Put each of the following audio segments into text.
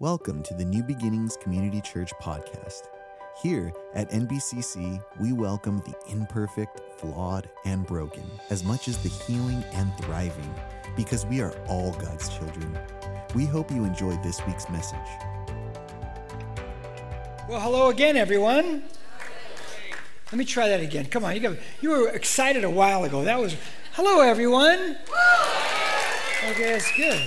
Welcome to the New Beginnings Community Church podcast. Here at NBCC, we welcome the imperfect, flawed, and broken as much as the healing and thriving because we are all God's children. We hope you enjoyed this week's message. Well, hello again, everyone. Let me try that again. Come on, you, got, you were excited a while ago. That was, hello, everyone. Okay, that's good.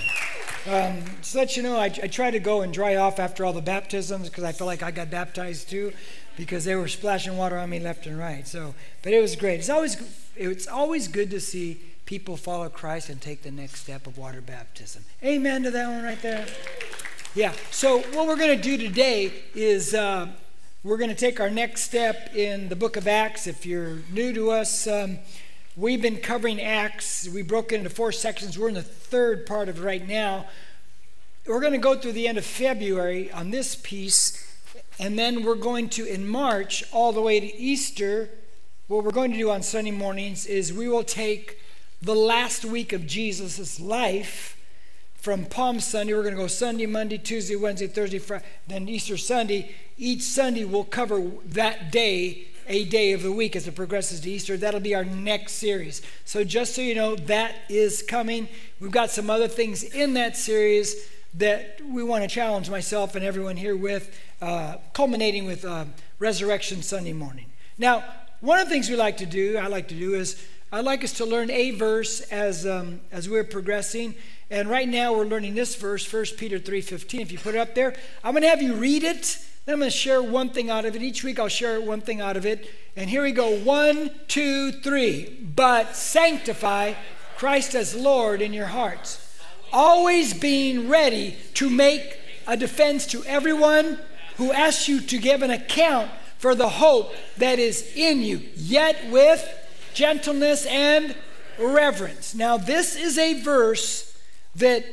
Um, just to let you know, I, I try to go and dry off after all the baptisms because I feel like I got baptized too because they were splashing water on me left and right. So, but it was great. It's always it's always good to see people follow Christ and take the next step of water baptism. Amen to that one right there. Yeah. So what we're going to do today is uh, we're going to take our next step in the Book of Acts. If you're new to us. Um, We've been covering Acts. We broke it into four sections. We're in the third part of it right now. We're going to go through the end of February on this piece, and then we're going to, in March, all the way to Easter. What we're going to do on Sunday mornings is we will take the last week of Jesus' life from Palm Sunday. We're going to go Sunday, Monday, Tuesday, Wednesday, Thursday, Friday, then Easter Sunday. Each Sunday we'll cover that day a day of the week as it progresses to Easter. That'll be our next series. So, just so you know, that is coming. We've got some other things in that series that we want to challenge myself and everyone here with, uh, culminating with uh, Resurrection Sunday morning. Now, one of the things we like to do, I like to do, is I'd like us to learn a verse as um, as we're progressing. And right now we're learning this verse, 1 Peter 3:15. If you put it up there, I'm going to have you read it then I'm going to share one thing out of it. Each week I'll share one thing out of it. And here we go one, two, three. But sanctify Christ as Lord in your hearts, always being ready to make a defense to everyone who asks you to give an account for the hope that is in you, yet with gentleness and reverence. Now, this is a verse that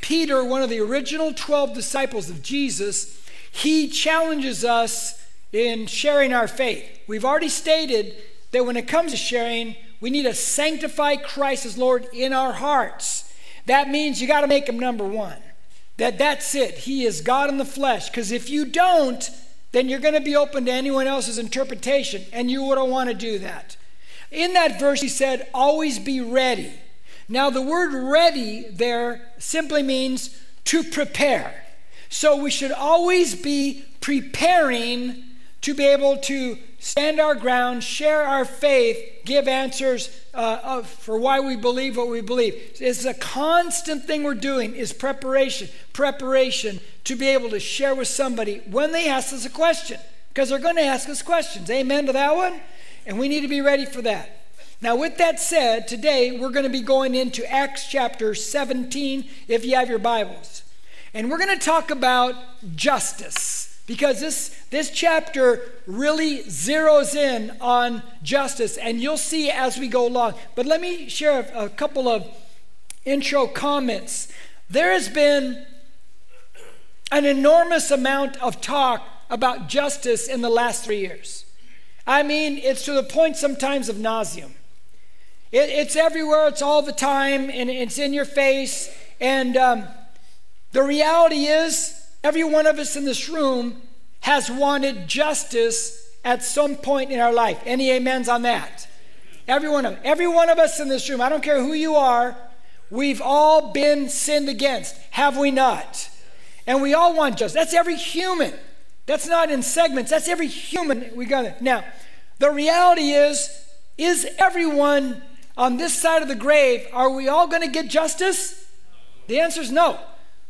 Peter, one of the original 12 disciples of Jesus, he challenges us in sharing our faith. We've already stated that when it comes to sharing, we need to sanctify Christ as Lord in our hearts. That means you got to make him number one. That that's it. He is God in the flesh. Because if you don't, then you're going to be open to anyone else's interpretation, and you wouldn't want to do that. In that verse, he said, always be ready. Now, the word ready there simply means to prepare. So we should always be preparing to be able to stand our ground, share our faith, give answers uh, for why we believe what we believe. It's a constant thing we're doing is preparation, preparation to be able to share with somebody when they ask us a question, because they're going to ask us questions. Amen to that one? And we need to be ready for that. Now, with that said, today we're going to be going into Acts chapter 17 if you have your Bibles. And we're going to talk about justice because this, this chapter really zeroes in on justice, and you'll see as we go along. But let me share a, a couple of intro comments. There has been an enormous amount of talk about justice in the last three years. I mean, it's to the point sometimes of nauseum. It, it's everywhere, it's all the time, and it's in your face. And um, the reality is, every one of us in this room has wanted justice at some point in our life. Any amens on that? Every one of every one of us in this room, I don't care who you are, we've all been sinned against, have we not? And we all want justice. That's every human. That's not in segments. That's every human. We got it. Now, the reality is, is everyone on this side of the grave, are we all going to get justice? The answer is no.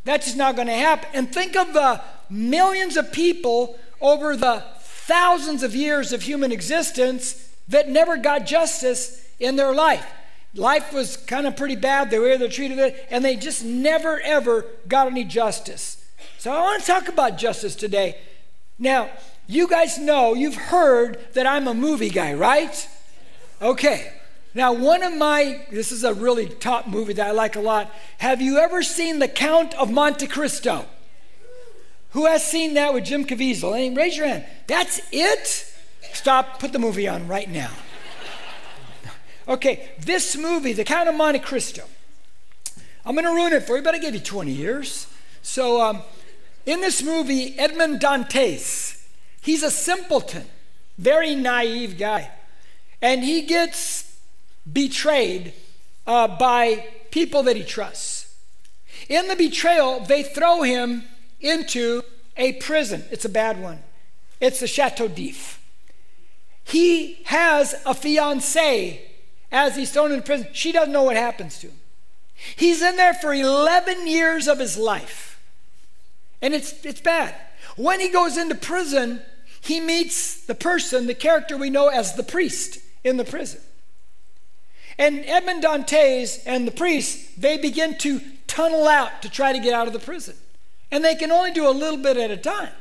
That's just not going to happen. And think of the millions of people over the thousands of years of human existence that never got justice in their life. Life was kind of pretty bad. They were either treated it, and they just never ever got any justice. So I want to talk about justice today. Now, you guys know, you've heard that I'm a movie guy, right? Okay. Now, one of my, this is a really top movie that I like a lot. Have you ever seen The Count of Monte Cristo? Who has seen that with Jim Caviezel? Raise your hand. That's it? Stop, put the movie on right now. Okay, this movie, The Count of Monte Cristo. I'm going to ruin it for you, but I gave you 20 years. So, um, in this movie, Edmond Dantes, he's a simpleton, very naive guy. And he gets betrayed uh, by people that he trusts. In the betrayal, they throw him into a prison. It's a bad one. It's the Chateau d'If. He has a fiancee as he's thrown in prison. She doesn't know what happens to him. He's in there for 11 years of his life. And it's, it's bad. When he goes into prison, he meets the person, the character we know as the priest in the prison. And Edmond Dantes and the priest, they begin to tunnel out to try to get out of the prison. And they can only do a little bit at a time.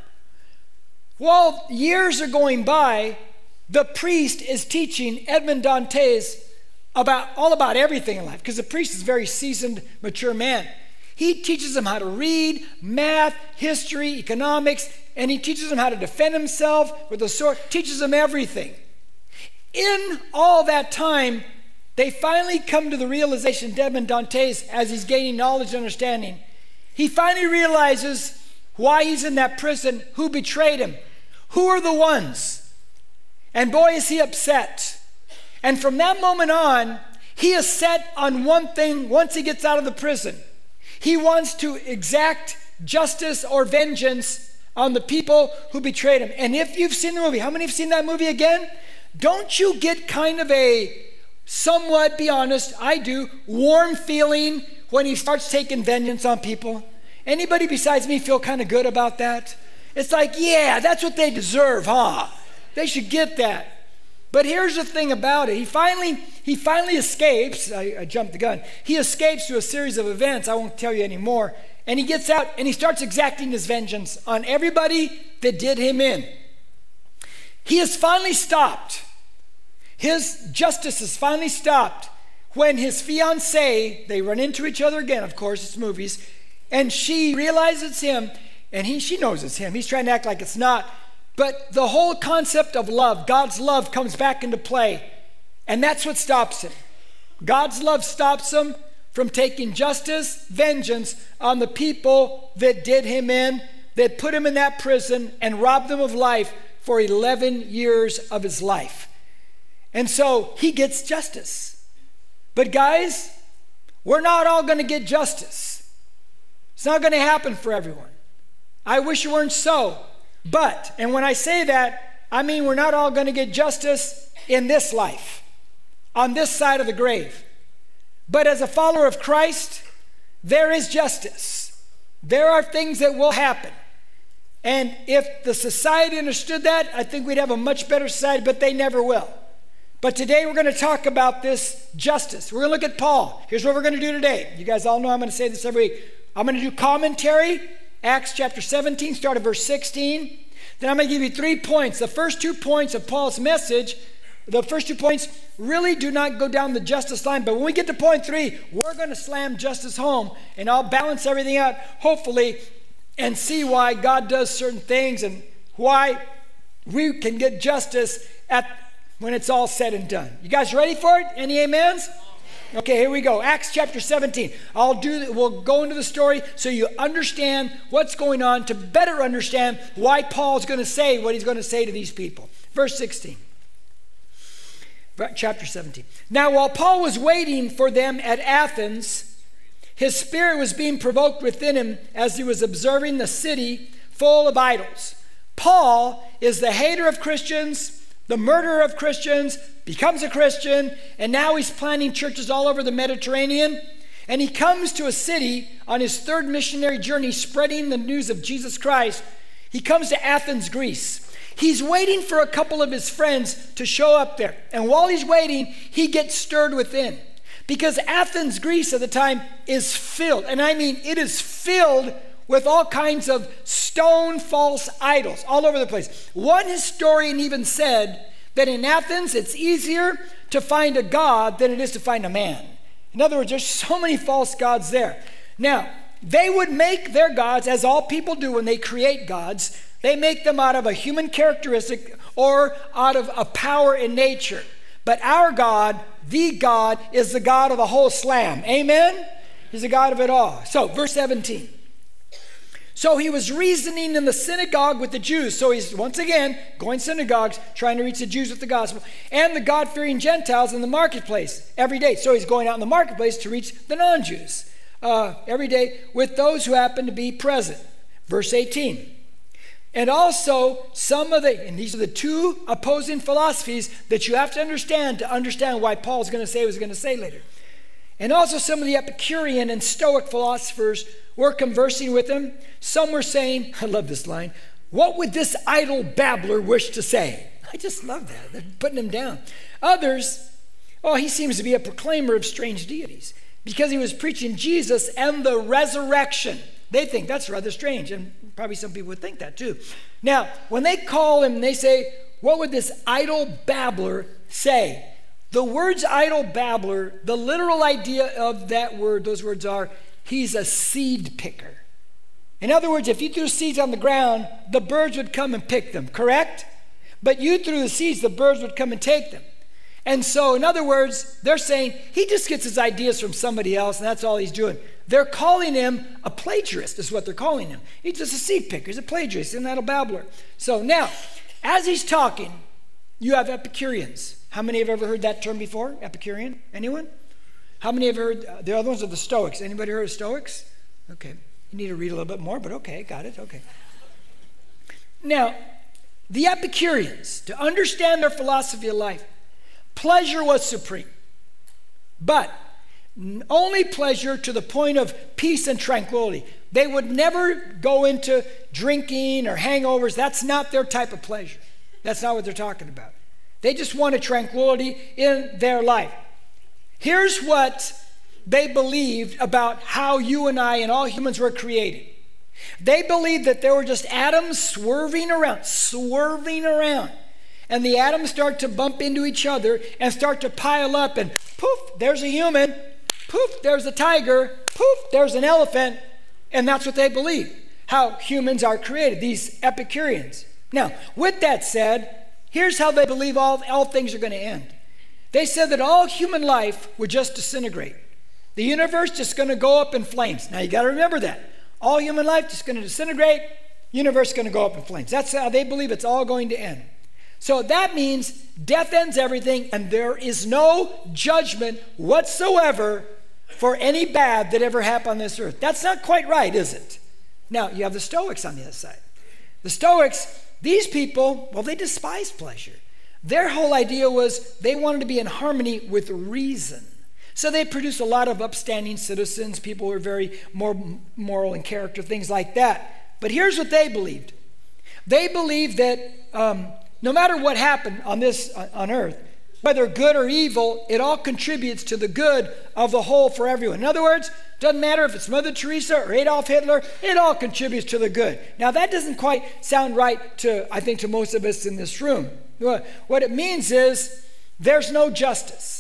While years are going by, the priest is teaching Edmond Dantes about all about everything in life because the priest is a very seasoned, mature man. He teaches him how to read, math, history, economics, and he teaches him how to defend himself with a sword, teaches him everything. In all that time, they finally come to the realization, Edmond Dantes, as he's gaining knowledge and understanding, he finally realizes why he's in that prison, who betrayed him, who are the ones. And boy, is he upset. And from that moment on, he is set on one thing once he gets out of the prison. He wants to exact justice or vengeance on the people who betrayed him. And if you've seen the movie, how many have seen that movie again? Don't you get kind of a somewhat, be honest, I do, warm feeling when he starts taking vengeance on people? Anybody besides me feel kind of good about that? It's like, yeah, that's what they deserve, huh? They should get that. But here's the thing about it. He finally, he finally escapes. I, I jumped the gun. He escapes through a series of events. I won't tell you anymore. And he gets out and he starts exacting his vengeance on everybody that did him in. He is finally stopped. His justice has finally stopped when his fiancee, they run into each other again, of course, it's movies, and she realizes him, and he, she knows it's him. He's trying to act like it's not. But the whole concept of love, God's love, comes back into play. And that's what stops him. God's love stops him from taking justice, vengeance on the people that did him in, that put him in that prison and robbed him of life for 11 years of his life. And so he gets justice. But guys, we're not all going to get justice. It's not going to happen for everyone. I wish it weren't so. But, and when I say that, I mean we're not all going to get justice in this life, on this side of the grave. But as a follower of Christ, there is justice. There are things that will happen. And if the society understood that, I think we'd have a much better society, but they never will. But today we're going to talk about this justice. We're going to look at Paul. Here's what we're going to do today. You guys all know I'm going to say this every week. I'm going to do commentary Acts chapter 17, start at verse 16. Then I'm going to give you three points. The first two points of Paul's message, the first two points really do not go down the justice line. But when we get to point three, we're going to slam justice home and I'll balance everything out, hopefully, and see why God does certain things and why we can get justice at when it's all said and done. You guys ready for it? Any amens? Okay, here we go. Acts chapter 17. I'll do we'll go into the story so you understand what's going on to better understand why Paul's going to say what he's going to say to these people. Verse 16. Chapter 17. Now while Paul was waiting for them at Athens, his spirit was being provoked within him as he was observing the city full of idols. Paul is the hater of Christians the murderer of Christians, becomes a Christian, and now he's planting churches all over the Mediterranean. And he comes to a city on his third missionary journey, spreading the news of Jesus Christ. He comes to Athens, Greece. He's waiting for a couple of his friends to show up there. And while he's waiting, he gets stirred within. Because Athens, Greece at the time is filled, and I mean it is filled with all kinds of stone false idols all over the place. One historian even said that in Athens it's easier to find a god than it is to find a man. In other words, there's so many false gods there. Now, they would make their gods, as all people do when they create gods, they make them out of a human characteristic or out of a power in nature. But our God, the God, is the God of the whole slam. Amen? He's the God of it all. So, verse 17. So he was reasoning in the synagogue with the Jews. So he's once again going synagogues, trying to reach the Jews with the gospel, and the God fearing Gentiles in the marketplace every day. So he's going out in the marketplace to reach the non Jews uh, every day with those who happen to be present. Verse 18. And also, some of the, and these are the two opposing philosophies that you have to understand to understand why Paul's going to say what he's going to say later. And also, some of the Epicurean and Stoic philosophers were conversing with him. Some were saying, I love this line, what would this idle babbler wish to say? I just love that. They're putting him down. Others, oh, he seems to be a proclaimer of strange deities because he was preaching Jesus and the resurrection. They think that's rather strange, and probably some people would think that too. Now, when they call him, they say, What would this idle babbler say? The words idle babbler, the literal idea of that word, those words are, he's a seed picker. In other words, if you threw seeds on the ground, the birds would come and pick them, correct? But you threw the seeds, the birds would come and take them. And so, in other words, they're saying he just gets his ideas from somebody else, and that's all he's doing. They're calling him a plagiarist, is what they're calling him. He's just a seed picker, he's a plagiarist, and that a babbler. So now, as he's talking, you have Epicureans. How many have ever heard that term before? Epicurean? Anyone? How many have heard? Uh, the other ones are the Stoics. Anybody heard of Stoics? Okay. You need to read a little bit more, but okay, got it. Okay. Now, the Epicureans, to understand their philosophy of life, Pleasure was supreme. But only pleasure to the point of peace and tranquility. They would never go into drinking or hangovers. That's not their type of pleasure. That's not what they're talking about. They just wanted tranquility in their life. Here's what they believed about how you and I and all humans were created. They believed that there were just atoms swerving around, swerving around and the atoms start to bump into each other and start to pile up, and poof, there's a human, poof, there's a tiger, poof, there's an elephant. And that's what they believe how humans are created, these Epicureans. Now, with that said, here's how they believe all, all things are going to end. They said that all human life would just disintegrate. The universe just going to go up in flames. Now you got to remember that. All human life just going to disintegrate, universe going to go up in flames. That's how they believe it's all going to end. So that means death ends everything, and there is no judgment whatsoever for any bad that ever happened on this earth. That's not quite right, is it? Now, you have the Stoics on the other side. The Stoics, these people, well, they despise pleasure. Their whole idea was they wanted to be in harmony with reason. So they produced a lot of upstanding citizens, people who were very moral in character, things like that. But here's what they believed they believed that um, no matter what happened on this uh, on earth, whether good or evil, it all contributes to the good of the whole for everyone. In other words, doesn't matter if it's Mother Teresa or Adolf Hitler, it all contributes to the good. Now that doesn't quite sound right to I think to most of us in this room. What it means is there's no justice.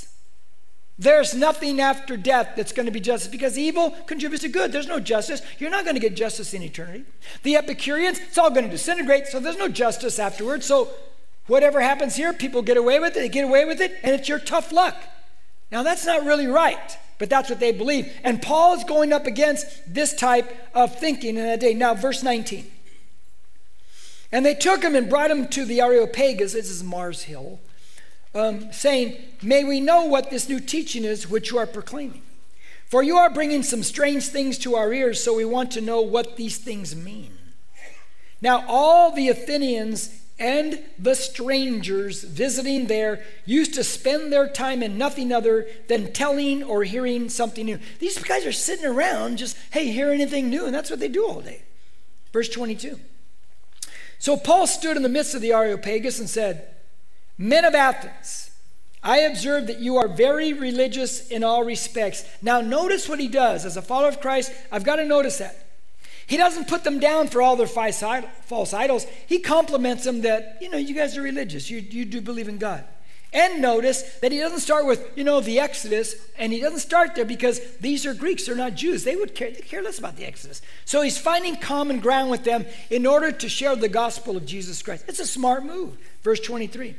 There's nothing after death that's going to be justice because evil contributes to good. There's no justice. You're not going to get justice in eternity. The Epicureans, it's all going to disintegrate, so there's no justice afterwards. So Whatever happens here, people get away with it, they get away with it, and it's your tough luck. Now, that's not really right, but that's what they believe. And Paul is going up against this type of thinking in that day. Now, verse 19. And they took him and brought him to the Areopagus, this is Mars Hill, um, saying, May we know what this new teaching is which you are proclaiming. For you are bringing some strange things to our ears, so we want to know what these things mean. Now, all the Athenians and the strangers visiting there used to spend their time in nothing other than telling or hearing something new. These guys are sitting around just, hey, hear anything new? And that's what they do all day. Verse 22. So Paul stood in the midst of the Areopagus and said, Men of Athens, I observe that you are very religious in all respects. Now, notice what he does. As a follower of Christ, I've got to notice that. He doesn't put them down for all their false idols. He compliments them that, you know, you guys are religious. You, you do believe in God. And notice that he doesn't start with, you know, the Exodus, and he doesn't start there because these are Greeks, they're not Jews. They would care, they care less about the Exodus. So he's finding common ground with them in order to share the gospel of Jesus Christ. It's a smart move. Verse 23.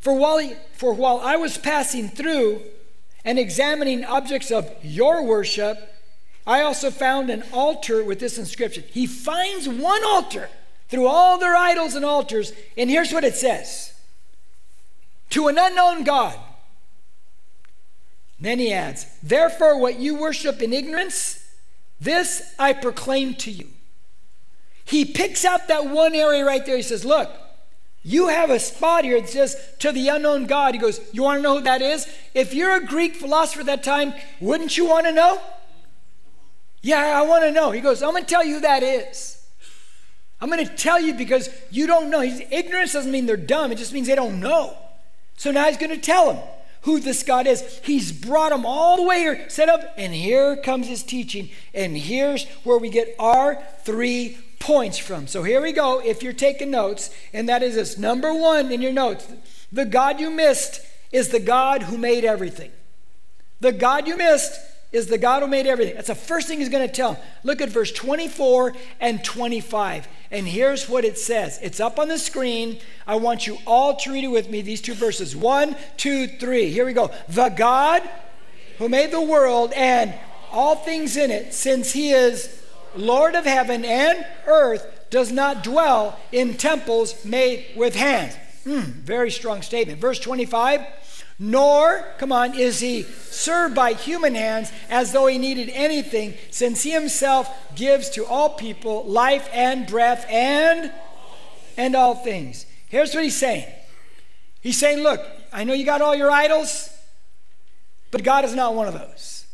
For while, he, for while I was passing through and examining objects of your worship, I also found an altar with this inscription. He finds one altar through all their idols and altars, and here's what it says To an unknown God. Then he adds, Therefore, what you worship in ignorance, this I proclaim to you. He picks out that one area right there. He says, Look, you have a spot here that says to the unknown God. He goes, You want to know who that is? If you're a Greek philosopher at that time, wouldn't you want to know? Yeah, I want to know. He goes, I'm going to tell you who that is. I'm going to tell you because you don't know. He's, ignorance doesn't mean they're dumb, it just means they don't know. So now he's going to tell them who this God is. He's brought them all the way here, set up, and here comes his teaching. And here's where we get our three points from. So here we go, if you're taking notes, and that is this number one in your notes the God you missed is the God who made everything. The God you missed is the God who made everything. That's the first thing he's going to tell. Look at verse 24 and 25. And here's what it says it's up on the screen. I want you all to read it with me, these two verses. One, two, three. Here we go. The God who made the world and all things in it, since he is Lord of heaven and earth, does not dwell in temples made with hands. Mm, very strong statement. Verse 25 nor, come on, is he served by human hands as though he needed anything, since he himself gives to all people life and breath and and all things. Here's what he's saying. He's saying, look, I know you got all your idols, but God is not one of those.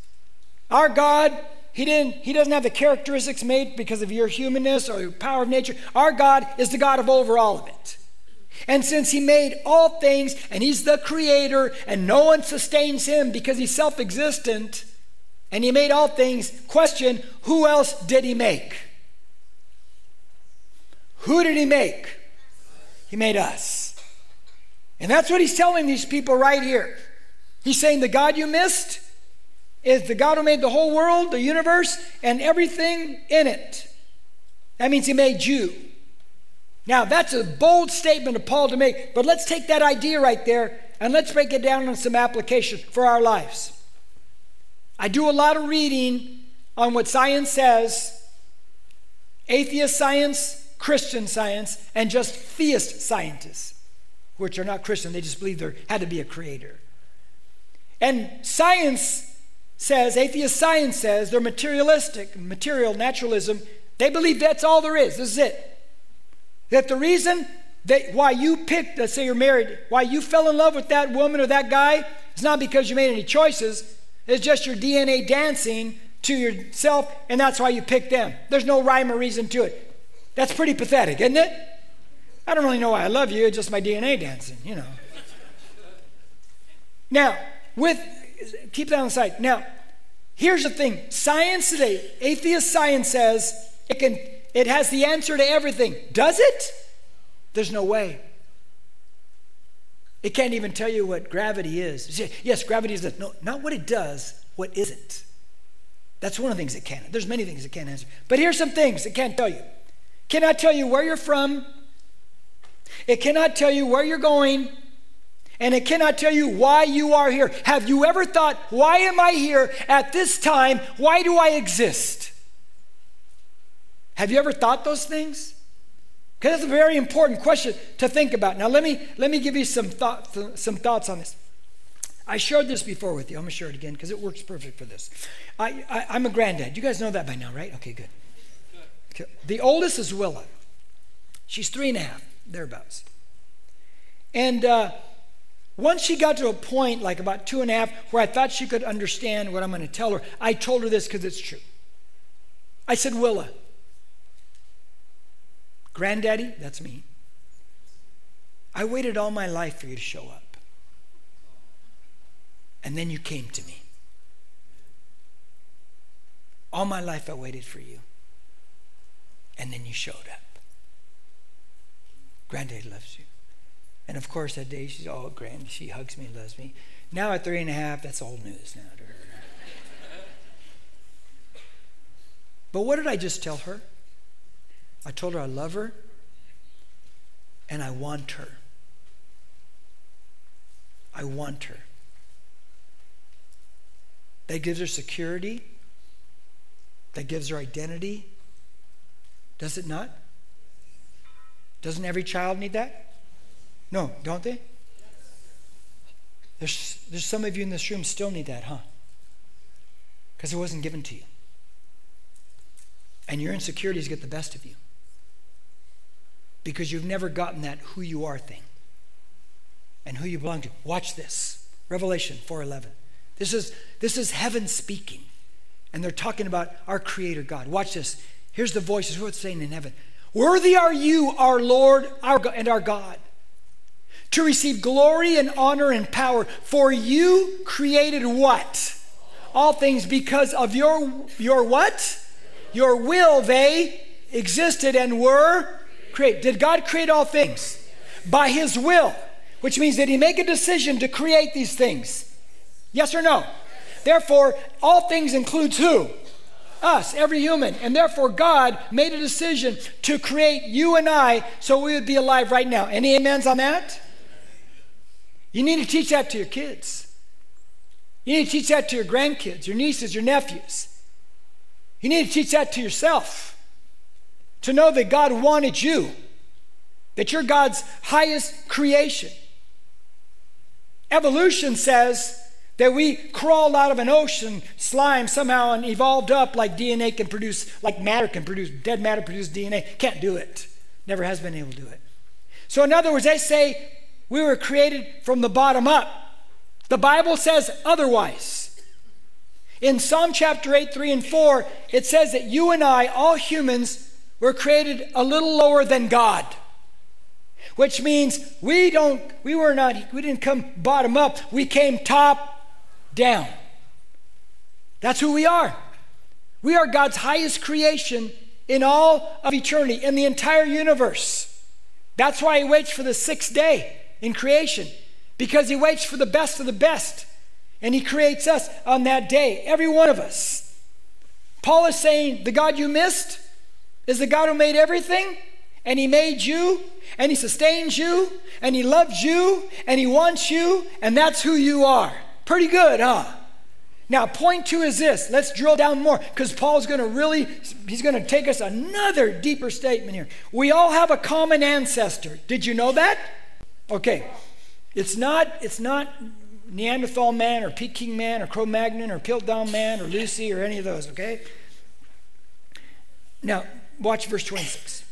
Our God, he didn't he doesn't have the characteristics made because of your humanness or your power of nature. Our God is the God of over all of it. And since he made all things and he's the creator and no one sustains him because he's self existent and he made all things, question who else did he make? Who did he make? He made us. And that's what he's telling these people right here. He's saying the God you missed is the God who made the whole world, the universe, and everything in it. That means he made you. Now, that's a bold statement of Paul to make, but let's take that idea right there and let's break it down on some application for our lives. I do a lot of reading on what science says atheist science, Christian science, and just theist scientists, which are not Christian, they just believe there had to be a creator. And science says, atheist science says, they're materialistic, material naturalism. They believe that's all there is. This is it. That the reason that why you picked, let's say you're married, why you fell in love with that woman or that guy is not because you made any choices. It's just your DNA dancing to yourself, and that's why you picked them. There's no rhyme or reason to it. That's pretty pathetic, isn't it? I don't really know why I love you, it's just my DNA dancing, you know. now, with keep that on side. Now, here's the thing. Science today, atheist science says it can it has the answer to everything. Does it? There's no way. It can't even tell you what gravity is. Yes, gravity is this. No, not what it does, what isn't. That's one of the things it can't. There's many things it can't answer. But here's some things it can't tell you. cannot tell you where you're from. It cannot tell you where you're going. And it cannot tell you why you are here. Have you ever thought, why am I here at this time? Why do I exist? Have you ever thought those things? Because that's a very important question to think about. Now, let me, let me give you some, thought, some thoughts on this. I shared this before with you. I'm going to share it again because it works perfect for this. I, I, am a granddad. You guys know that by now, right? Okay, good. Okay. The oldest is Willa. She's three and a half, thereabouts. And uh, once she got to a point, like about two and a half, where I thought she could understand what I'm going to tell her, I told her this because it's true. I said, Willa, Granddaddy, that's me. I waited all my life for you to show up. And then you came to me. All my life I waited for you. And then you showed up. Granddaddy loves you. And of course, that day she's all grand. She hugs me loves me. Now at three and a half, that's old news now to her. but what did I just tell her? I told her I love her and I want her. I want her. That gives her security that gives her identity? Does it not? Doesn't every child need that? No, don't they? There's, there's some of you in this room still need that, huh? Because it wasn't given to you. And your insecurities get the best of you. Because you've never gotten that who you are thing and who you belong to. Watch this. Revelation 4:11. This is this is heaven speaking. And they're talking about our creator God. Watch this. Here's the voices who are saying in heaven. Worthy are you, our Lord, our God, and our God, to receive glory and honor and power, for you created what? All things because of your your what? Your will they existed and were created. Did God create all things? By his will which means did he make a decision to create these things? Yes or no? Therefore, all things includes who? Us, every human. And therefore, God made a decision to create you and I so we would be alive right now. Any amens on that? You need to teach that to your kids. You need to teach that to your grandkids, your nieces, your nephews. You need to teach that to yourself. To know that God wanted you, that you're God's highest creation. Evolution says that we crawled out of an ocean slime somehow and evolved up like DNA can produce, like matter can produce, dead matter produce DNA. Can't do it. Never has been able to do it. So, in other words, they say we were created from the bottom up. The Bible says otherwise. In Psalm chapter 8, 3 and 4, it says that you and I, all humans, were created a little lower than God which means we don't we were not we didn't come bottom up. We came top down. That's who we are. We are god's highest creation in all of eternity in the entire universe. That's why he waits for the sixth day in creation because he waits for the best of the best and he creates us on that day every one of us. Paul is saying the god you missed is the god who made everything and he made you and He sustains you, and He loves you, and He wants you, and that's who you are. Pretty good, huh? Now, point two is this. Let's drill down more because Paul's going to really, he's going to take us another deeper statement here. We all have a common ancestor. Did you know that? Okay. It's not, it's not Neanderthal man or Peking man or Cro-Magnon or Piltdown man or Lucy or any of those, okay? Now, watch verse 26.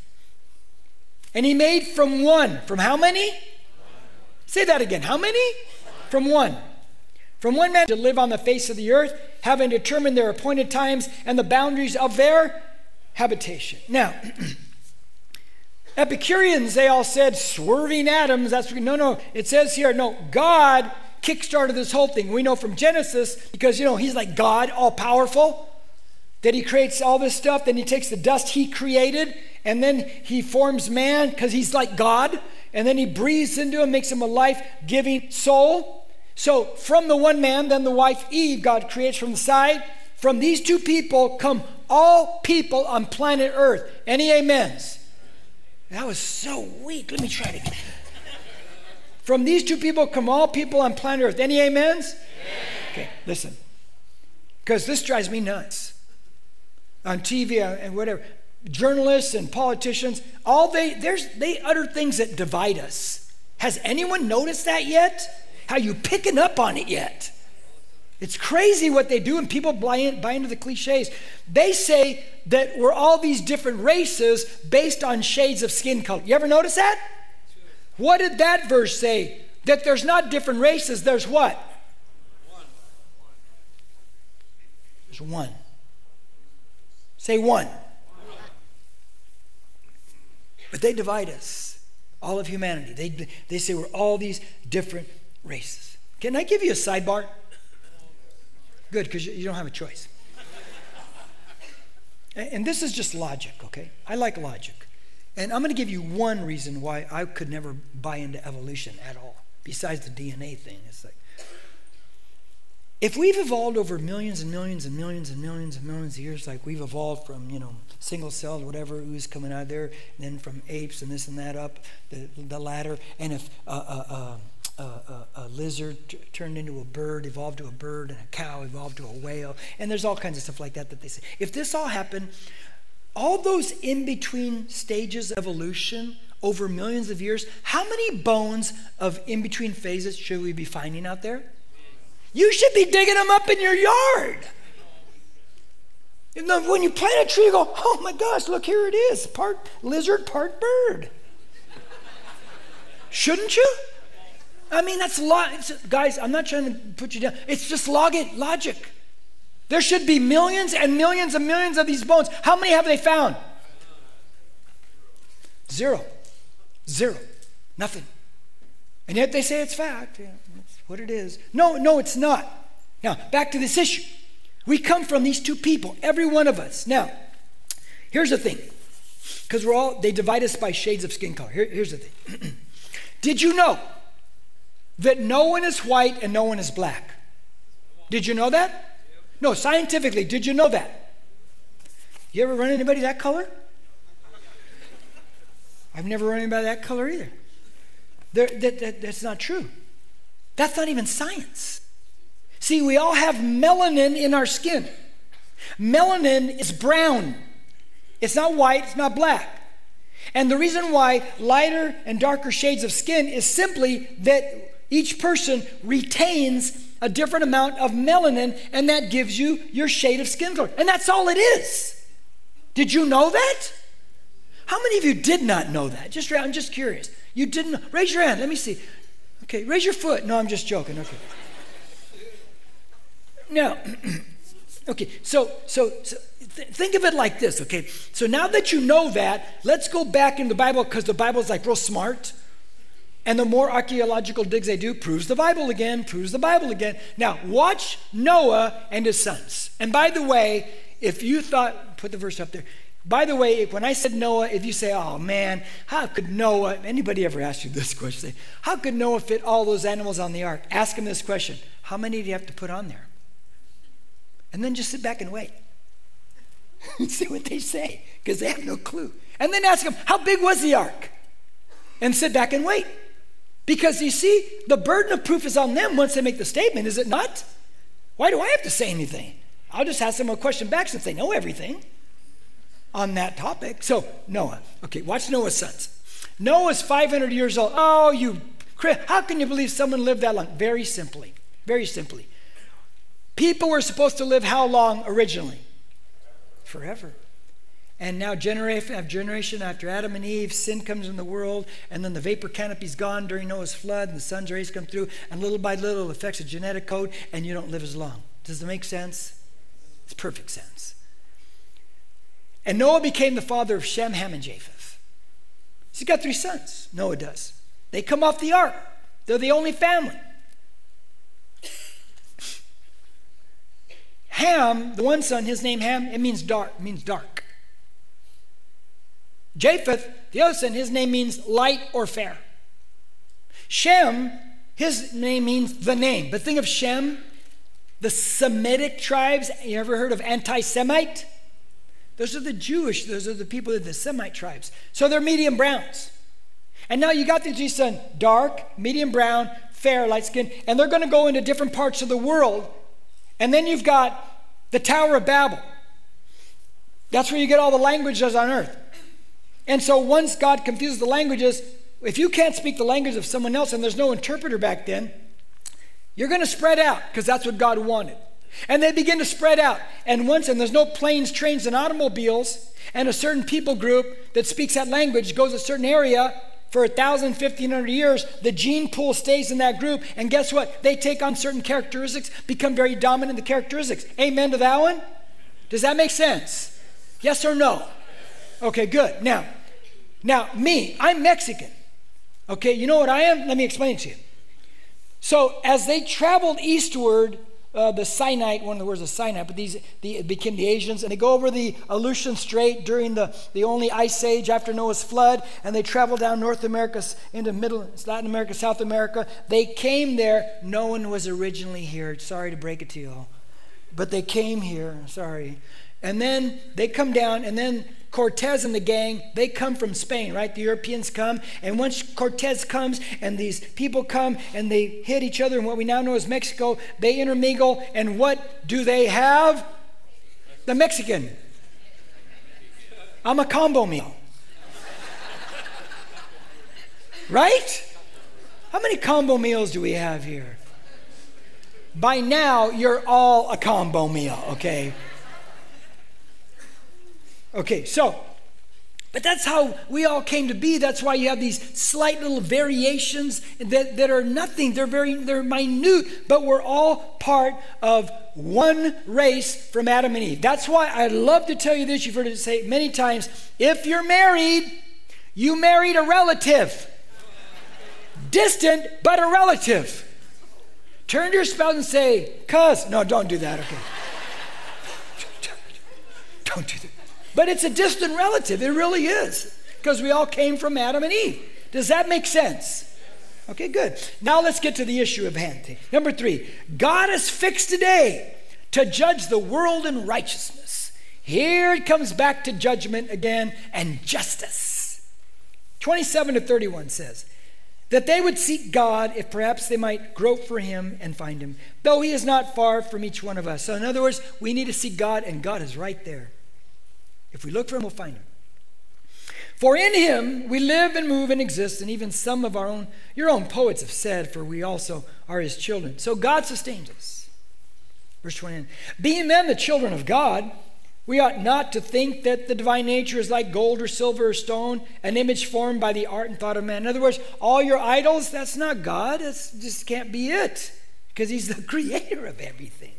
And he made from one. From how many? Say that again. How many? From one. From one man to live on the face of the earth, having determined their appointed times and the boundaries of their habitation. Now, Epicureans, they all said swerving atoms. That's no, no. It says here, no, God kickstarted this whole thing. We know from Genesis, because you know, he's like God, all powerful, that he creates all this stuff, then he takes the dust he created and then he forms man because he's like God, and then he breathes into him, makes him a life giving soul. So, from the one man, then the wife Eve, God creates from the side. From these two people come all people on planet Earth. Any amens? That was so weak. Let me try it again. From these two people come all people on planet Earth. Any amens? Okay, listen. Because this drives me nuts. On TV and whatever journalists and politicians, all they they utter things that divide us. Has anyone noticed that yet? How you picking up on it yet? It's crazy what they do, and people buy, in, buy into the cliches. They say that we're all these different races based on shades of skin color. You ever notice that? What did that verse say? That there's not different races, there's what? There's one. Say one. But they divide us, all of humanity. They, they say we're all these different races. Can I give you a sidebar? Good, because you, you don't have a choice. and, this is just logic, okay? I like logic. And I'm going to give you one reason why I could never buy into evolution at all, besides the DNA thing. It's like, if we've evolved over millions and millions and millions and millions and millions of years, like we've evolved from, you know, single celled, whatever ooze coming out of there, and then from apes and this and that up the, the ladder, and if uh, a, a, a lizard t- turned into a bird, evolved to a bird, and a cow evolved to a whale. And there's all kinds of stuff like that that they say. If this all happened, all those in between stages of evolution over millions of years, how many bones of in between phases should we be finding out there? You should be digging them up in your yard. When you plant a tree, you go, oh my gosh, look, here it is part lizard, part bird. Shouldn't you? I mean, that's lo- guys. I'm not trying to put you down. It's just log- logic. There should be millions and millions and millions of these bones. How many have they found? Zero. Zero. Nothing. And yet they say it's fact. Yeah, what it is. No, no, it's not. Now, back to this issue. We come from these two people, every one of us. Now, here's the thing. Because we're all, they divide us by shades of skin color. Here, here's the thing. Did you know that no one is white and no one is black? Did you know that? No, scientifically, did you know that? You ever run anybody that color? I've never run anybody that color either. That, that, that's not true. That's not even science. See, we all have melanin in our skin. Melanin is brown. It's not white, it's not black. And the reason why lighter and darker shades of skin is simply that each person retains a different amount of melanin, and that gives you your shade of skin color. And that's all it is. Did you know that? How many of you did not know that? Just I'm just curious. You didn't raise your hand. Let me see. Okay, raise your foot. No, I'm just joking. Okay. Now, okay, so so, so th- think of it like this, okay? So now that you know that, let's go back in the Bible because the Bible is like real smart. And the more archaeological digs they do, proves the Bible again, proves the Bible again. Now, watch Noah and his sons. And by the way, if you thought, put the verse up there. By the way, when I said Noah, if you say, oh man, how could Noah, anybody ever ask you this question? Say, how could Noah fit all those animals on the ark? Ask him this question How many do you have to put on there? And then just sit back and wait. See what they say, because they have no clue. And then ask them, How big was the ark? And sit back and wait. Because you see, the burden of proof is on them once they make the statement, is it not? Why do I have to say anything? I'll just ask them a question back since they know everything on that topic. So, Noah. Okay, watch Noah's sons. Noah's 500 years old. Oh, you, how can you believe someone lived that long? Very simply. Very simply. People were supposed to live how long originally? Forever. And now, generation after generation after Adam and Eve, sin comes in the world, and then the vapor canopy's gone during Noah's flood, and the sun's rays come through, and little by little it affects the genetic code, and you don't live as long. Does it make sense? It's perfect sense. And Noah became the father of Shem, Ham, and Japheth. He's got three sons. Noah does. They come off the ark. They're the only family. Ham, the one son, his name Ham, it means dark, it means dark. Japheth, the other son, his name means light or fair. Shem, his name means the name. But think of Shem, the Semitic tribes. You ever heard of anti Semite? Those are the Jewish, those are the people of the Semite tribes. So they're medium browns. And now you got these son, dark, medium brown, fair, light skin, and they're going to go into different parts of the world. And then you've got the Tower of Babel. That's where you get all the languages on earth. And so once God confuses the languages, if you can't speak the language of someone else and there's no interpreter back then, you're going to spread out because that's what God wanted. And they begin to spread out. And once, and there's no planes, trains, and automobiles, and a certain people group that speaks that language goes a certain area for 1,000, 1,500 years, the gene pool stays in that group. And guess what? They take on certain characteristics, become very dominant in the characteristics. Amen to that one? Does that make sense? Yes or no? Okay, good. Now, now me, I'm Mexican. Okay, you know what I am? Let me explain to you. So as they traveled eastward uh, the Sinite, one of the words is Sinite, but these the, became the Asians, and they go over the Aleutian Strait during the, the only ice age after Noah's flood, and they travel down North America into Middle Latin America, South America. They came there. No one was originally here. Sorry to break it to you all, but they came here. Sorry, and then they come down, and then Cortez and the gang, they come from Spain, right? The Europeans come. And once Cortez comes and these people come and they hit each other in what we now know as Mexico, they intermingle. And what do they have? The Mexican. I'm a combo meal. right? How many combo meals do we have here? By now, you're all a combo meal, okay? Okay, so, but that's how we all came to be. That's why you have these slight little variations that, that are nothing. They're very, they're minute, but we're all part of one race from Adam and Eve. That's why I love to tell you this. You've heard it say many times. If you're married, you married a relative. Distant, but a relative. Turn to your spouse and say, cuz. No, don't do that, okay. don't do that. But it's a distant relative. It really is. Because we all came from Adam and Eve. Does that make sense? Okay, good. Now let's get to the issue of hand. Number three, God has fixed a day to judge the world in righteousness. Here it comes back to judgment again and justice. 27 to 31 says, that they would seek God if perhaps they might grope for him and find him, though he is not far from each one of us. So, in other words, we need to seek God, and God is right there. If we look for him, we'll find him. For in him we live and move and exist, and even some of our own, your own poets have said, for we also are his children. So God sustains us. Verse 29. Being then the children of God, we ought not to think that the divine nature is like gold or silver or stone, an image formed by the art and thought of man. In other words, all your idols, that's not God. That just can't be it, because He's the creator of everything.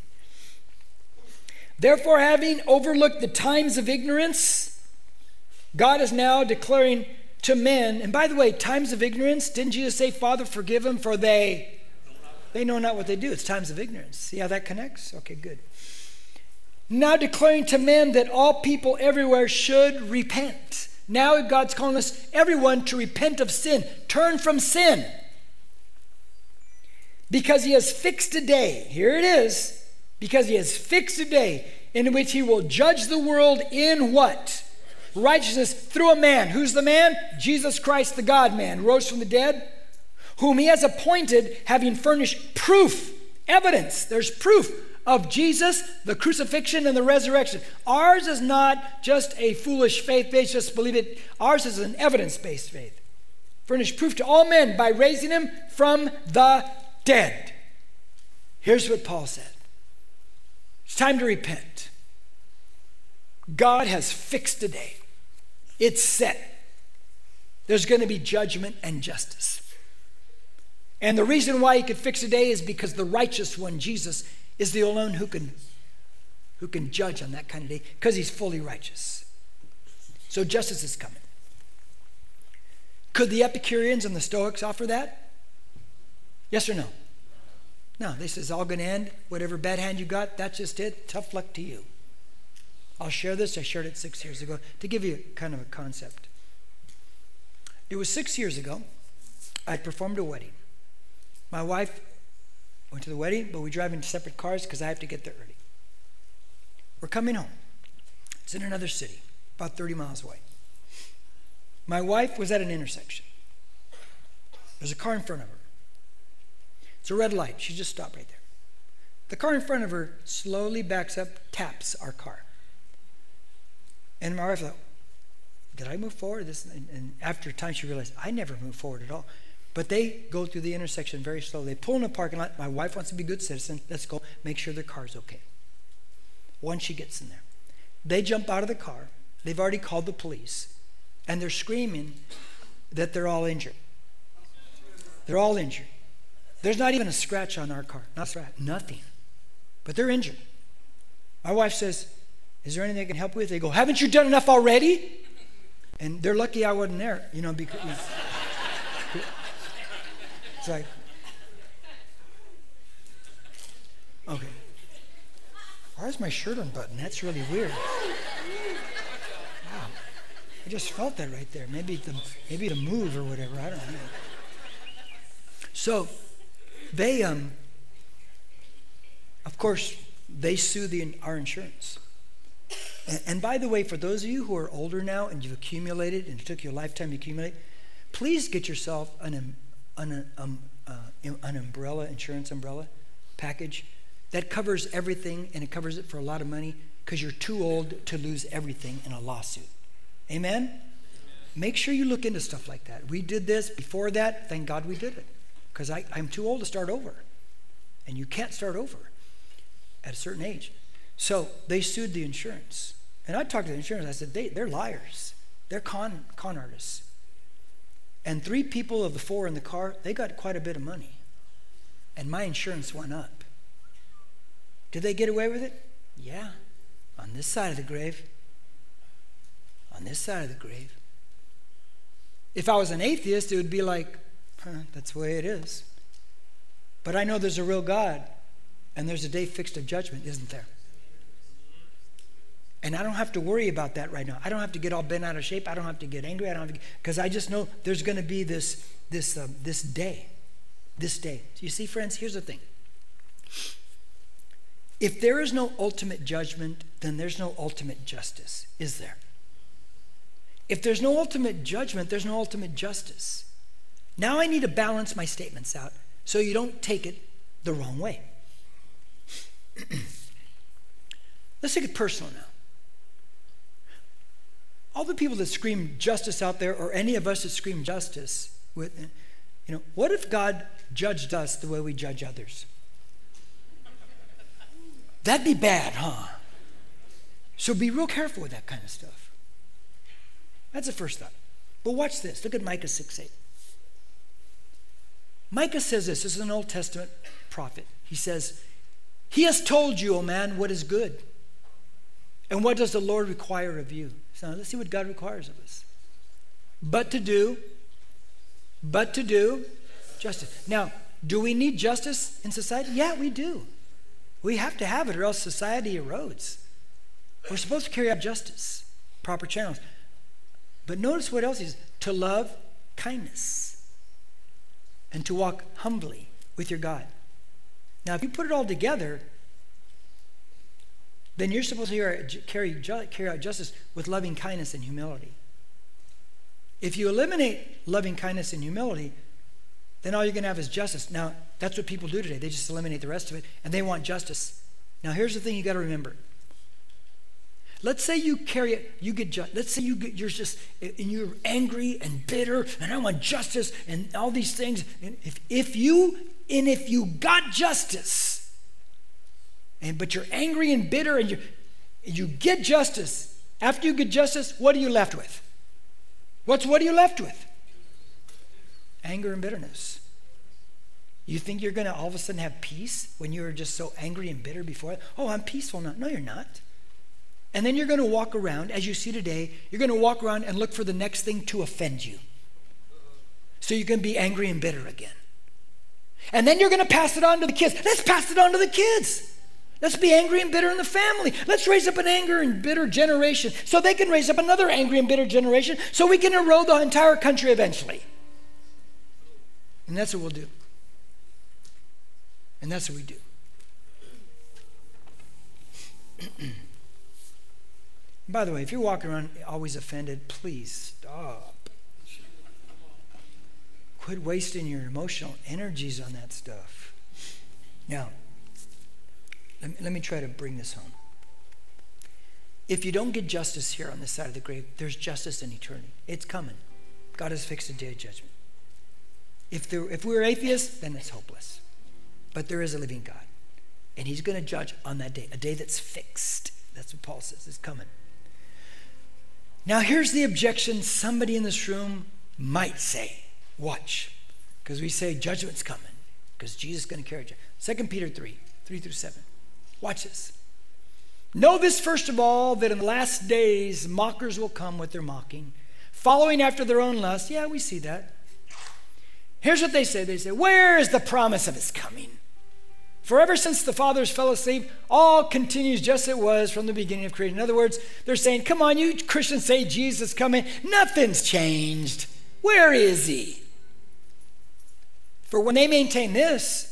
Therefore, having overlooked the times of ignorance, God is now declaring to men, and by the way, times of ignorance, didn't Jesus say, Father, forgive them, for they they know not what they do. It's times of ignorance. See how that connects? Okay, good now declaring to men that all people everywhere should repent. Now God's calling us, everyone, to repent of sin, turn from sin. Because He has fixed a day, here it is, because He has fixed a day in which He will judge the world in what? Righteousness through a man. Who's the man? Jesus Christ, the God man, rose from the dead, whom He has appointed, having furnished proof, evidence. There's proof of Jesus, the crucifixion, and the resurrection. Ours is not just a foolish faith based, just believe it. Ours is an evidence based faith. Furnish proof to all men by raising him from the dead. Here's what Paul said It's time to repent. God has fixed a day, it's set. There's going to be judgment and justice. And the reason why he could fix a day is because the righteous one, Jesus, is the alone who can, who can judge on that kind of day because he's fully righteous. So justice is coming. Could the Epicureans and the Stoics offer that? Yes or no? No, this is all going to end. Whatever bad hand you got, that's just it. Tough luck to you. I'll share this. I shared it six years ago to give you kind of a concept. It was six years ago. I performed a wedding. My wife Went to the wedding, but we drive in separate cars because I have to get there early. We're coming home. It's in another city, about 30 miles away. My wife was at an intersection. There's a car in front of her. It's a red light. She just stopped right there. The car in front of her slowly backs up, taps our car. And my wife thought, did I move forward? This, and, and after a time, she realized, I never moved forward at all. But they go through the intersection very slowly. They pull in a parking lot. My wife wants to be a good citizen. Let's go make sure their car's okay. Once she gets in there, they jump out of the car. They've already called the police, and they're screaming that they're all injured. They're all injured. There's not even a scratch on our car. Not a scratch, nothing. But they're injured. My wife says, Is there anything I can help with? They go, Haven't you done enough already? And they're lucky I wasn't there, you know, because. It's like, okay. Why is my shirt unbuttoned? That's really weird. Wow. I just felt that right there. Maybe the maybe the move or whatever. I don't know. So they um of course they sue the our insurance. And, and by the way, for those of you who are older now and you've accumulated and it took you a lifetime to accumulate, please get yourself an, an, um, uh, an umbrella, insurance umbrella package that covers everything and it covers it for a lot of money because you're too old to lose everything in a lawsuit. Amen? Make sure you look into stuff like that. We did this before that. Thank God we did it because I'm too old to start over. And you can't start over at a certain age. So they sued the insurance. And I talked to the insurance. I said, they, they're liars. They're con, con artists. And three people of the four in the car, they got quite a bit of money. And my insurance went up. Did they get away with it? Yeah. On this side of the grave. On this side of the grave. If I was an atheist, it would be like, that's the way it is. But I know there's a real God, and there's a day fixed of judgment, isn't there? And I don't have to worry about that right now. I don't have to get all bent out of shape. I don't have to get angry. I don't because I just know there's going to be this, this, um, this day. This day. So you see, friends, here's the thing. If there is no ultimate judgment, then there's no ultimate justice, is there? If there's no ultimate judgment, there's no ultimate justice. Now I need to balance my statements out so you don't take it the wrong way. Let's take it personal now. All the people that scream justice out there, or any of us that scream justice, with, you know, what if God judged us the way we judge others? That'd be bad, huh? So be real careful with that kind of stuff. That's the first thought. But watch this. Look at Micah 6 8. Micah says this. This is an Old Testament prophet. He says, He has told you, O man, what is good. And what does the Lord require of you? So let's see what God requires of us. But to do, but to do justice. Now, do we need justice in society? Yeah, we do. We have to have it, or else society erodes. We're supposed to carry out justice, proper channels. But notice what else is to love kindness and to walk humbly with your God. Now, if you put it all together, then you're supposed to carry, carry out justice with loving kindness and humility. If you eliminate loving kindness and humility, then all you're going to have is justice. Now, that's what people do today. They just eliminate the rest of it and they want justice. Now, here's the thing you got to remember Let's say you carry it, you get just, let's say you get, you're just, and you're angry and bitter, and I want justice and all these things. And if, if you, and if you got justice, and but you're angry and bitter and you you get justice, after you get justice, what are you left with? What's what are you left with? Anger and bitterness. You think you're going to all of a sudden have peace when you were just so angry and bitter before? Oh, I'm peaceful now. No, you're not. And then you're going to walk around, as you see today, you're going to walk around and look for the next thing to offend you. So you're going to be angry and bitter again. And then you're going to pass it on to the kids. Let's pass it on to the kids. Let's be angry and bitter in the family. Let's raise up an anger and bitter generation so they can raise up another angry and bitter generation so we can erode the entire country eventually. And that's what we'll do. And that's what we do. By the way, if you're walking around always offended, please stop. Quit wasting your emotional energies on that stuff. Now, let me, let me try to bring this home. If you don't get justice here on this side of the grave, there's justice in eternity. It's coming. God has fixed a day of judgment. If, there, if we're atheists, then it's hopeless. But there is a living God. And he's going to judge on that day, a day that's fixed. That's what Paul says is coming. Now, here's the objection somebody in this room might say. Watch, because we say judgment's coming, because Jesus is going to carry it. 2 Peter 3 3 through 7. Watch this. Know this, first of all, that in the last days mockers will come with their mocking, following after their own lust. Yeah, we see that. Here's what they say they say, Where is the promise of his coming? For ever since the fathers fell asleep, all continues just as it was from the beginning of creation. In other words, they're saying, Come on, you Christians say Jesus coming. Nothing's changed. Where is he? For when they maintain this,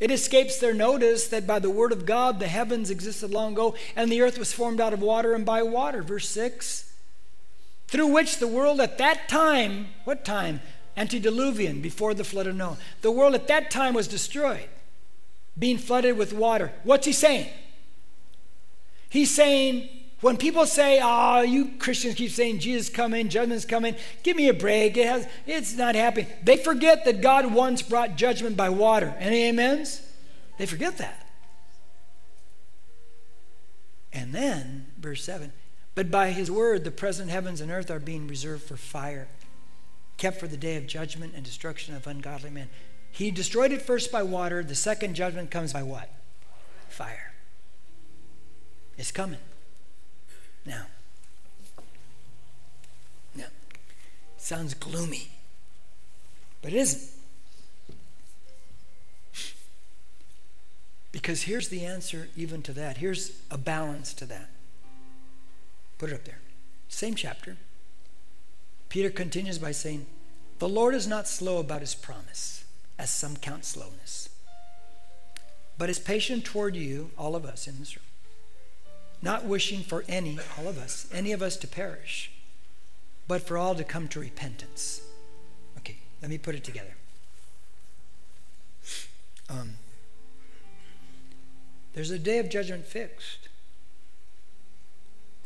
It escapes their notice that by the word of God the heavens existed long ago and the earth was formed out of water and by water. Verse 6. Through which the world at that time, what time? Antediluvian, before the flood of Noah. The world at that time was destroyed, being flooded with water. What's he saying? He's saying, when people say, oh, you Christians keep saying Jesus coming, judgment's coming, give me a break. It has, it's not happening. They forget that God once brought judgment by water. Any amens? They forget that. And then, verse 7 But by his word, the present heavens and earth are being reserved for fire kept for the day of judgment and destruction of ungodly men. He destroyed it first by water. The second judgment comes by what? Fire. It's coming. Now. Now. Sounds gloomy. But it isn't. Because here's the answer even to that. Here's a balance to that. Put it up there. Same chapter. Peter continues by saying, The Lord is not slow about his promise, as some count slowness, but is patient toward you, all of us in this room, not wishing for any, all of us, any of us to perish, but for all to come to repentance. Okay, let me put it together. Um, there's a day of judgment fixed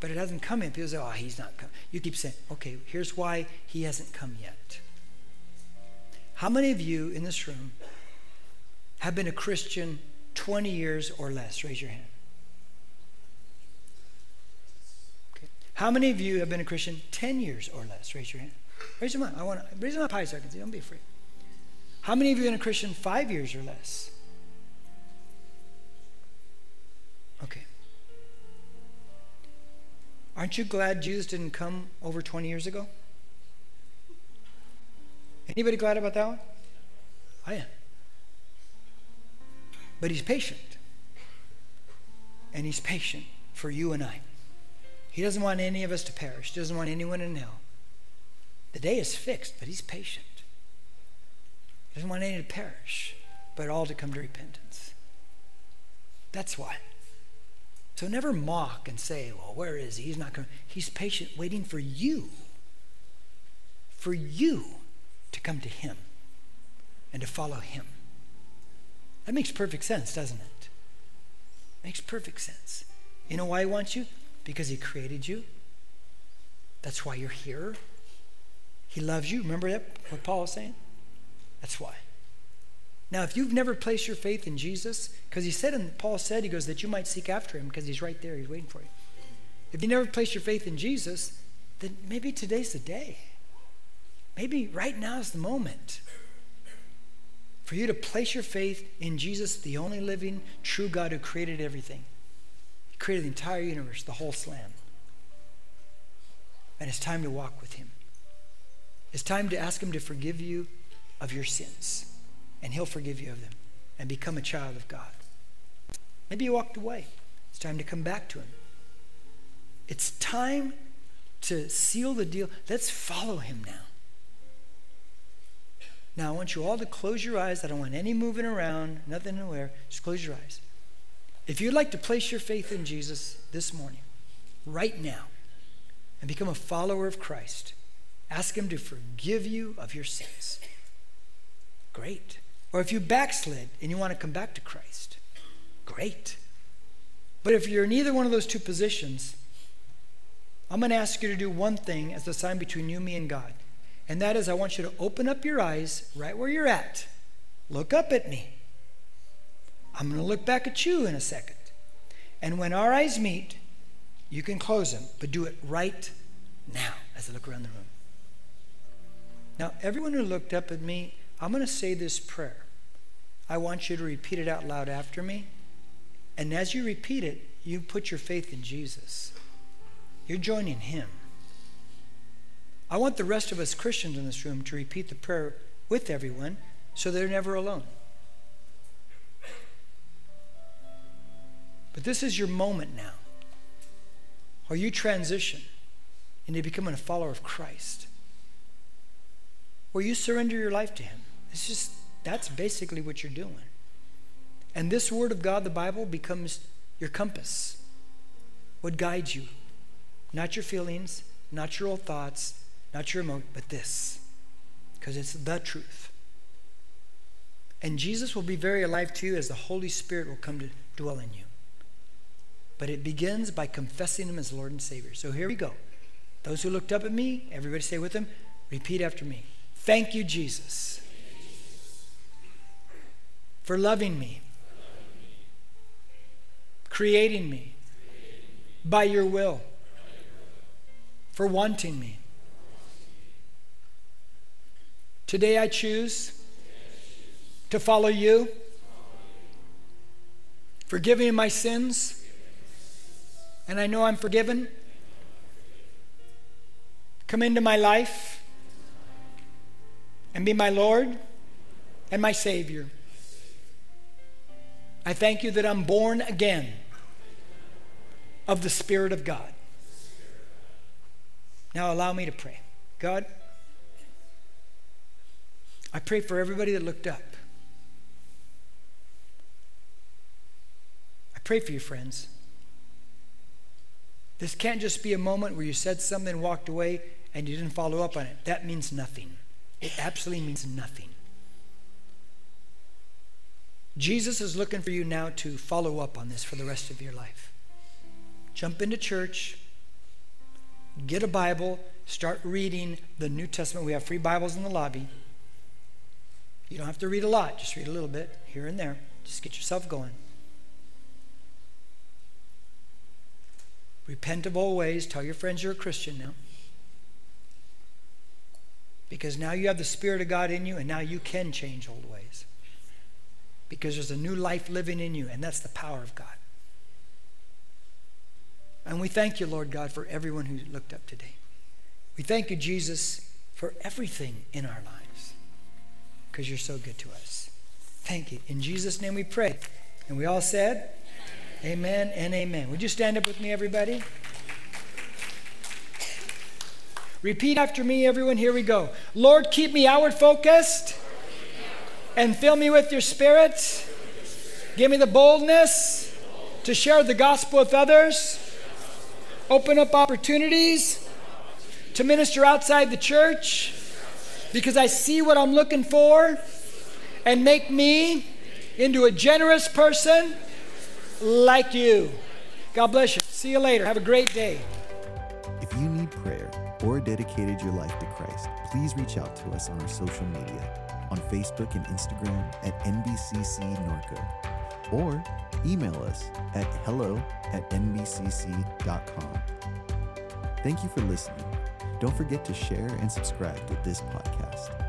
but it hasn't come yet. People say, oh, he's not come. You keep saying, okay, here's why he hasn't come yet. How many of you in this room have been a Christian 20 years or less? Raise your hand. Okay. How many of you have been a Christian 10 years or less? Raise your hand. Raise them up. I want to raise them up high so I can see. Don't be afraid. How many of you have been a Christian five years or less? Okay. Aren't you glad Jesus didn't come over 20 years ago? Anybody glad about that one? Oh, I am. But he's patient. And he's patient for you and I. He doesn't want any of us to perish. He doesn't want anyone in hell. The day is fixed, but he's patient. He doesn't want any to perish, but all to come to repentance. That's why. So never mock and say, well, where is he? He's not coming. He's patient, waiting for you, for you to come to him and to follow him. That makes perfect sense, doesn't it? Makes perfect sense. You know why he wants you? Because he created you. That's why you're here. He loves you. Remember that, what Paul was saying? That's why. Now, if you've never placed your faith in Jesus, because he said, and Paul said, he goes, that you might seek after him because he's right there, he's waiting for you. If you never placed your faith in Jesus, then maybe today's the day. Maybe right now is the moment for you to place your faith in Jesus, the only living, true God who created everything. He created the entire universe, the whole slam. And it's time to walk with him. It's time to ask him to forgive you of your sins and He'll forgive you of them and become a child of God. Maybe you walked away. It's time to come back to Him. It's time to seal the deal. Let's follow Him now. Now, I want you all to close your eyes. I don't want any moving around, nothing anywhere. Just close your eyes. If you'd like to place your faith in Jesus this morning, right now, and become a follower of Christ, ask Him to forgive you of your sins. Great. Or if you backslid and you want to come back to Christ, great. But if you're in either one of those two positions, I'm going to ask you to do one thing as a sign between you, me, and God. And that is, I want you to open up your eyes right where you're at. Look up at me. I'm going to look back at you in a second. And when our eyes meet, you can close them, but do it right now as I look around the room. Now, everyone who looked up at me, I'm going to say this prayer. I want you to repeat it out loud after me. And as you repeat it, you put your faith in Jesus. You're joining Him. I want the rest of us Christians in this room to repeat the prayer with everyone so they're never alone. But this is your moment now, where you transition into becoming a follower of Christ, where you surrender your life to Him. It's just that's basically what you're doing. And this Word of God, the Bible, becomes your compass, what guides you. Not your feelings, not your old thoughts, not your emotion, but this, because it's the truth. And Jesus will be very alive to you as the Holy Spirit will come to dwell in you. But it begins by confessing Him as Lord and Savior. So here we go. Those who looked up at me, everybody say with them, repeat after me. Thank you, Jesus, for loving me, creating me by your will, for wanting me. Today I choose to follow you, forgiving my sins, and I know I'm forgiven. Come into my life and be my Lord and my Savior. I thank you that I'm born again of the Spirit of God. Now allow me to pray. God, I pray for everybody that looked up. I pray for you, friends. This can't just be a moment where you said something walked away and you didn't follow up on it. That means nothing. It absolutely means nothing. Jesus is looking for you now to follow up on this for the rest of your life. Jump into church, get a Bible, start reading the New Testament. We have free Bibles in the lobby. You don't have to read a lot, just read a little bit here and there. Just get yourself going. Repent of old ways. Tell your friends you're a Christian now. Because now you have the Spirit of God in you, and now you can change old ways. Because there's a new life living in you, and that's the power of God. And we thank you, Lord God, for everyone who looked up today. We thank you, Jesus, for everything in our lives because you're so good to us. Thank you. In Jesus' name we pray. And we all said, Amen and amen. Would you stand up with me, everybody? Repeat after me, everyone. Here we go. Lord, keep me outward focused and fill me with your spirit. Give me the boldness to share the gospel with others. Open up opportunities to minister outside the church because I see what I'm looking for and make me into a generous person like you. God bless you. See you later. Have a great day. If you need prayer or dedicated your life to Christ, please reach out to us on our social media on Facebook and Instagram at NBCC Norco or email us at hello at nbcc.com. Thank you for listening. Don't forget to share and subscribe to this podcast.